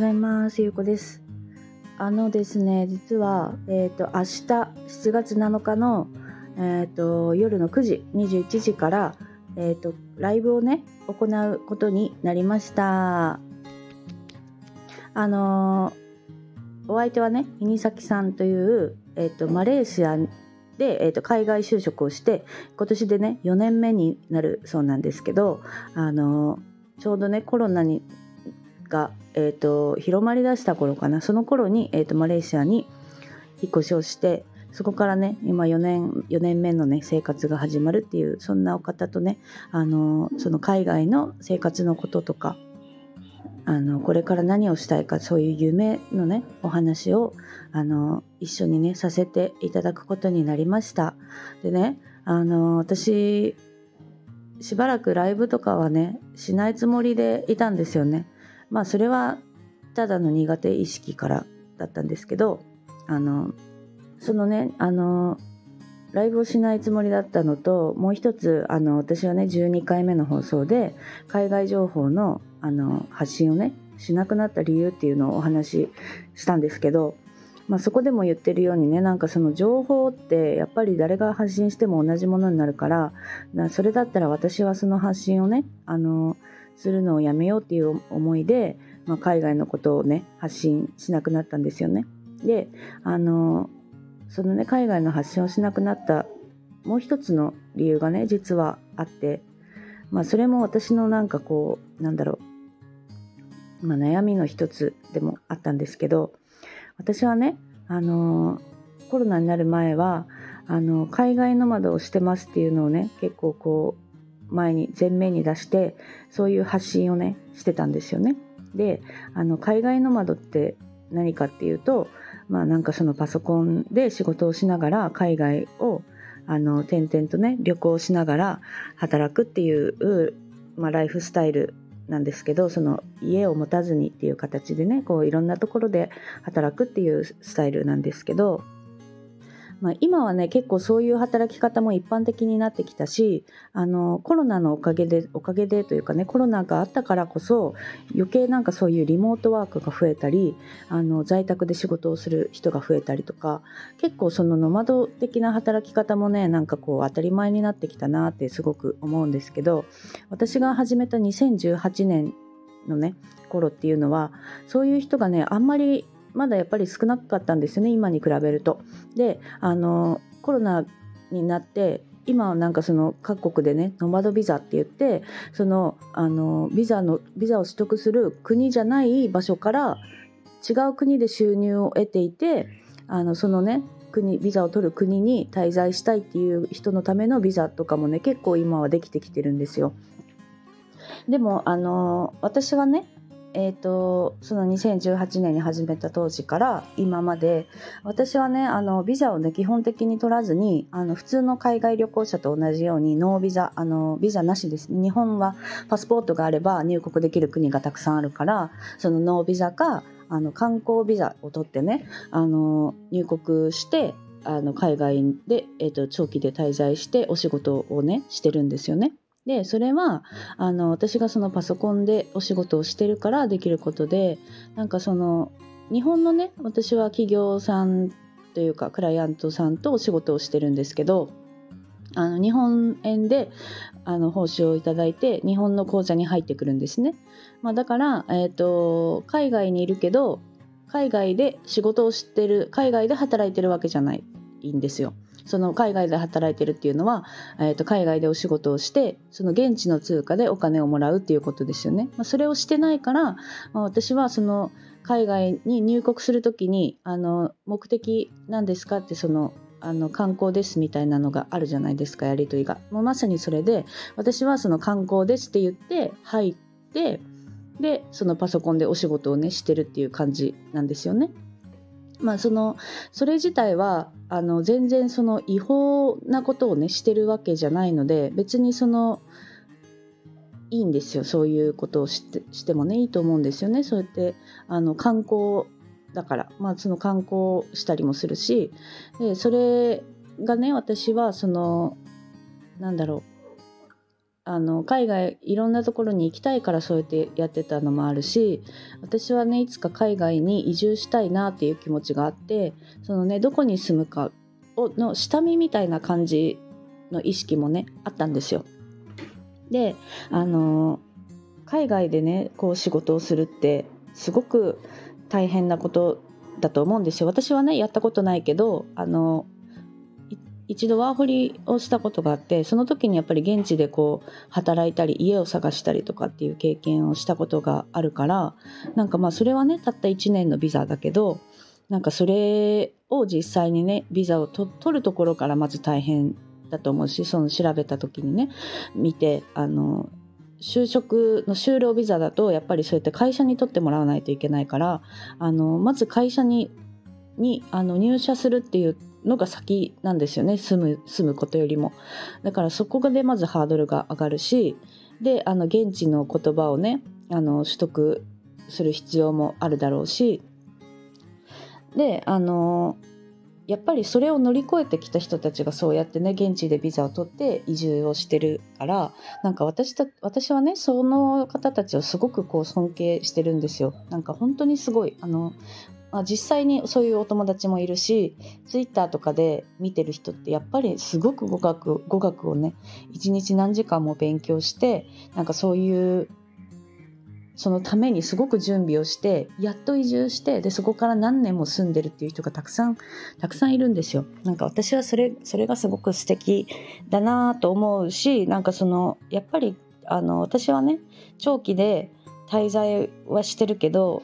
ございます。ゆうこです。あのですね、実は、えっ、と、明日、7月7日の、えっ、と、夜の9時、21時から、えっ、と、ライブをね、行うことになりました。あのお相手はね、ミニサキさんという、えっ、と、マレーシアで、えっ、と、海外就職をして、今年でね、4年目になるそうなんですけど、あのちょうどね、コロナにが、えー、と広まりだした頃かな。その頃に、えー、とマレーシアに引っ越しをしてそこからね今4年 ,4 年目のね生活が始まるっていうそんなお方とねあのその海外の生活のこととかあのこれから何をしたいかそういう夢のねお話をあの一緒にねさせていただくことになりました。でねあの私しばらくライブとかはねしないつもりでいたんですよね。まあそれはただの苦手意識からだったんですけどあのそのねあのライブをしないつもりだったのともう一つあの私はね12回目の放送で海外情報のあの発信をねしなくなった理由っていうのをお話ししたんですけど、まあ、そこでも言ってるようにねなんかその情報ってやっぱり誰が発信しても同じものになるからそれだったら私はその発信をねあのするのをやめようっていう思いで、まあ、海外のことをね発信しなくなったんですよね。であのそのね海外の発信をしなくなったもう一つの理由がね実はあって、まあ、それも私のなんかこうなんだろう、まあ、悩みの一つでもあったんですけど私はねあのコロナになる前はあの海外ノマドをしてますっていうのをね結構こう前に前面に出してそういう発信をねしてたんですよね。であの海外ノマドって何かっていうとまあなんかそのパソコンで仕事をしながら海外をあの転々とね旅行しながら働くっていう、まあ、ライフスタイルなんですけどその家を持たずにっていう形でねこういろんなところで働くっていうスタイルなんですけどまあ、今はね結構そういう働き方も一般的になってきたしあのコロナのおかげでおかげでというかねコロナがあったからこそ余計なんかそういうリモートワークが増えたりあの在宅で仕事をする人が増えたりとか結構そのノマド的な働き方もねなんかこう当たり前になってきたなってすごく思うんですけど私が始めた2018年のね頃っていうのはそういう人がねあんまりまだやっぱり少なかったんですよね今に比べると。であのコロナになって今はなんかその各国でねノマドビザって言ってそのあのビザのビザを取得する国じゃない場所から違う国で収入を得ていてあのそのね国ビザを取る国に滞在したいっていう人のためのビザとかもね結構今はできてきてるんですよ。でもあの私はねえーと、その2018年に始めた当時から今まで私はねあのビザをね基本的に取らずにあの普通の海外旅行者と同じようにノービザあのビザなしです日本はパスポートがあれば入国できる国がたくさんあるからそのノービザかあの観光ビザを取ってねあの入国してあの海外で、えーと長期で滞在してお仕事をねしてるんですよね。でそれはあの私がそのパソコンでお仕事をしてるからできることでなんかその日本のね私は企業さんというかクライアントさんとお仕事をしてるんですけどあの日本円であの報酬をいただいて日本の口座に入ってくるんですね、まあ、だから、えーと、海外にいるけど海外で仕事をしてる海外で働いてるわけじゃないいんですよ。その海外で働いてるっていうのは、えー、と海外でお仕事をしてその現地の通貨でお金をもらうっていうことですよね。まあ、それをしてないから、まあ、私はその海外に入国する時にあの目的なんですかってそのあの観光ですみたいなのがあるじゃないですかやり取りが。もうまさにそれで私はその観光ですって言って入ってでそのパソコンでお仕事をねしてるっていう感じなんですよね。まあ、そのそれ自体はあの全然その違法なことをねしてるわけじゃないので別にそのいいんですよ。そういうことをしてしてもねいいと思うんですよね。そうやってあの観光だから、まあ、その観光したりもするし。でそれがね私はそのなんだろう。あの海外いろんなところに行きたいからそうやってやってたのもあるし私はねいつか海外に移住したいなっていう気持ちがあってそのねどこに住むかをの下見みたいな感じの意識もねあったんですよ。であの海外でねこう仕事をするってすごく大変なことだと思うんですよ。私はねやったことないけどあの一度ワーホリをしたことがあってその時にやっぱり現地でこう働いたり家を探したりとかっていう経験をしたことがあるからなんかまあそれはねたった1年のビザだけどなんかそれを実際にねビザを取るところからまず大変だと思うしその調べた時にね見てあの就職の就労ビザだとやっぱりそうやって会社に取ってもらわないといけないからあのまず会社ににあの入社するっていうのが先なんですよね。住む住むことよりも。だからそこでまずハードルが上がるしであの現地の言葉をねあの取得する必要もあるだろうしであのやっぱりそれを乗り越えてきた人たちがそうやってね現地でビザを取って移住をしてるからなんか私た私はねその方たちをすごくこう尊敬してるんですよ。なんか本当にすごいあのまあ、実際にそういうお友達もいるしツイッターとかで見てる人ってやっぱりすごく語学語学をね一日何時間も勉強してなんかそういうそのためにすごく準備をしてやっと移住してでそこから何年も住んでるっていう人がたくさんたくさんいるんですよ。なんか私はそれそれがすごく素敵だなと思うしなんかそのやっぱりあの私はね長期で滞在はしてるけど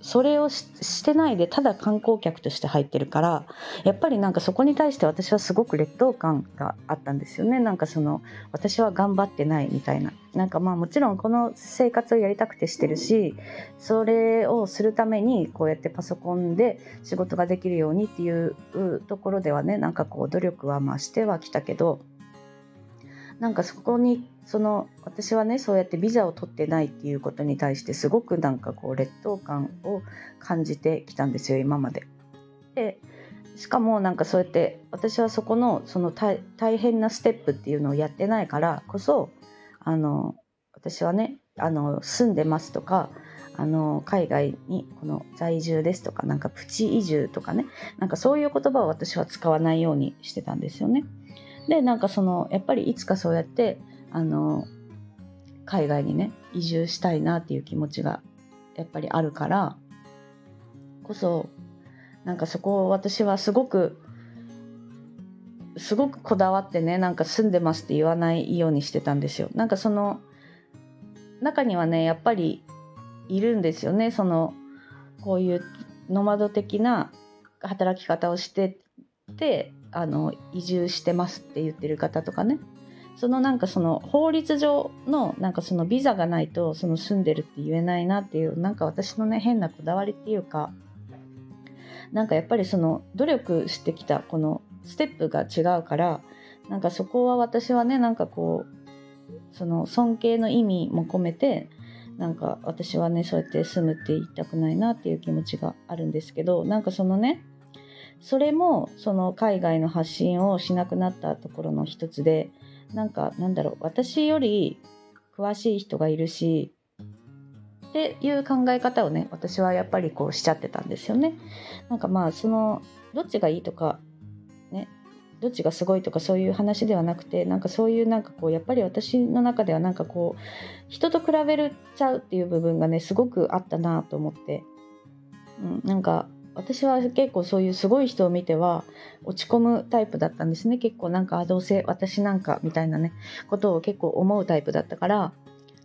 それをしてないでただ観光客として入ってるからやっぱりなんかそこに対して私はすごく劣等感があったんですよね。なんかその私は頑張ってないみたいな。なんかまあもちろんこの生活をやりたくてしてるしそれをするためにこうやってパソコンで仕事ができるようにっていうところではねなんかこう努力はまあしてはきたけどなんかそこにその私はねそうやってビザを取ってないっていうことに対してすごくなんかこう劣等感を感じてきたんですよ今まで。でしかもなんかそうやって私はそこのその大変なステップっていうのをやってないからこそあの私はねあの住んでますとかあの海外にこの在住ですとかなんかプチ移住とかねなんかそういう言葉を私は使わないようにしてたんですよね。でなんかそのやっぱりいつかそうやってあの海外にね移住したいなっていう気持ちがやっぱりあるからこそなんかそこを私はすごくすごくこだわってねなんか住んでますって言わないようにしてたんですよ。なんかその中にはねやっぱりいるんですよね。そのこういうノマド的な働き方をしててあの移住してますって言ってる方とかね。そのなんかその法律上のなんかそのビザがないとその住んでるって言えないなっていうなんか私のね変なこだわりっていうかなんかやっぱりその努力してきたこのステップが違うからなんかそこは私はねなんかこうその尊敬の意味も込めてなんか私はねそうやって住むって言いたくないなっていう気持ちがあるんですけどなんかそのねそれもその海外の発信をしなくなったところの一つでなんかなんだろう私より詳しい人がいるしっていう考え方をね私はやっぱりこうしちゃってたんですよね。なんかまあそのどっちがいいとかねどっちがすごいとかそういう話ではなくてなんかそういうなんかこうやっぱり私の中ではなんかこう人と比べるちゃうっていう部分がねすごくあったなと思って、うん、なんか私は結構そういうすごい人を見ては落ち込むタイプだったんですね。結構なんかどうせ私なんかみたいなねことを結構思うタイプだったから。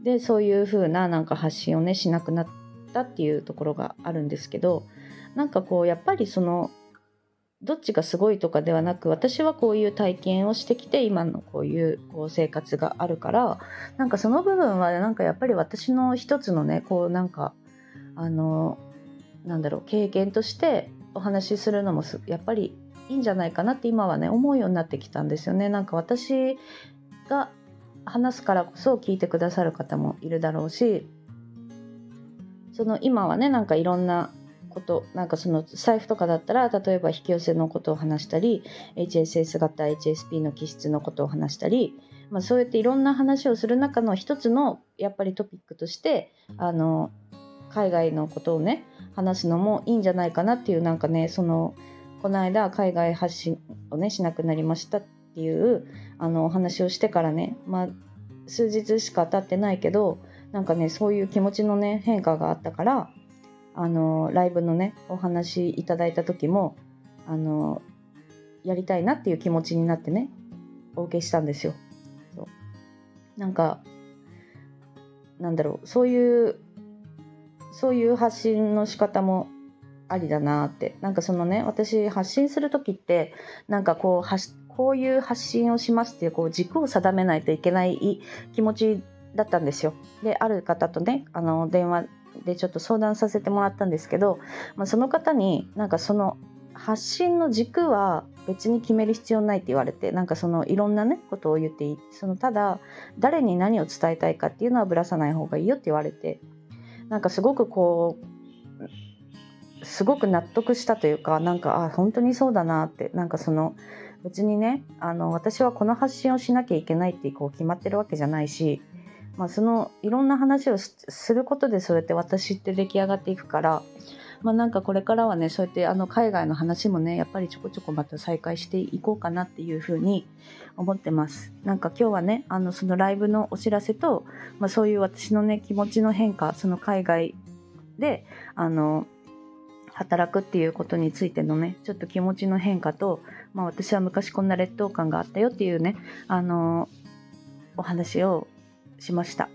でそういう風ななんか発信をねしなくなったっていうところがあるんですけどなんかこうやっぱりそのどっちがすごいとかではなく私はこういう体験をしてきて今のこういうこう生活があるからなんかその部分はなんかやっぱり私の一つのねこうなんかあのなんだろう経験としてお話しするのもやっぱりいいんじゃないかなって今はね思うようになってきたんですよね。なんか私が話すからこそ聞いてくださる方もいるだろうしその今はねなんかいろんなことなんかその財布とかだったら例えば引き寄せのことを話したり HSS 型 HSP の気質のことを話したり、まあ、そうやっていろんな話をする中の一つのやっぱりトピックとしてあの海外のことをね話すのもいいんじゃないかなっていうなんかねそのこの間海外発信をねしなくなりましたっていうあのお話をしてからね、まあ、数日しか経ってないけどなんかねそういう気持ちのね変化があったからあのライブのねお話いただいた時もあのやりたいなっていう気持ちになってねお受けしたんですよ。そうなんかなんだろうそういうそういう発信の仕方もありだなってなんかそのね私発信する時ってなんかこうこういう発信をしますっていうこう軸を定めないといけない気持ちだったんですよ。である方とねあの電話でちょっと相談させてもらったんですけど、まあ、その方になんかその発信の軸は別に決める必要ないって言われてなんかそのいろんなねことを言っていいそのただ誰に何を伝えたいかっていうのはぶらさない方がいいよって言われてなんかすごくこうすごく納得したというかなんかあ本当にそうだなってなんかその別にねあの私はこの発信をしなきゃいけないってこう決まってるわけじゃないしまあ、そのいろんな話をすることでそうやって私って出来上がっていくから、まあ、なんかこれからはねそうやってあの海外の話もねやっぱりちょこちょこまた再開していこうかなっていうふうに思ってますなんか今日はねあのそのライブのお知らせと、まあ、そういう私のね気持ちの変化その海外であの働くっていうことについてのねちょっと気持ちの変化と、まあ、私は昔こんな劣等感があったよっていうねあのお話をしました。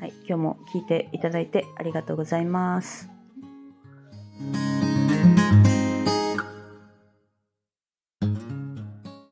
はい、今日も聞いていただいてありがとうございます。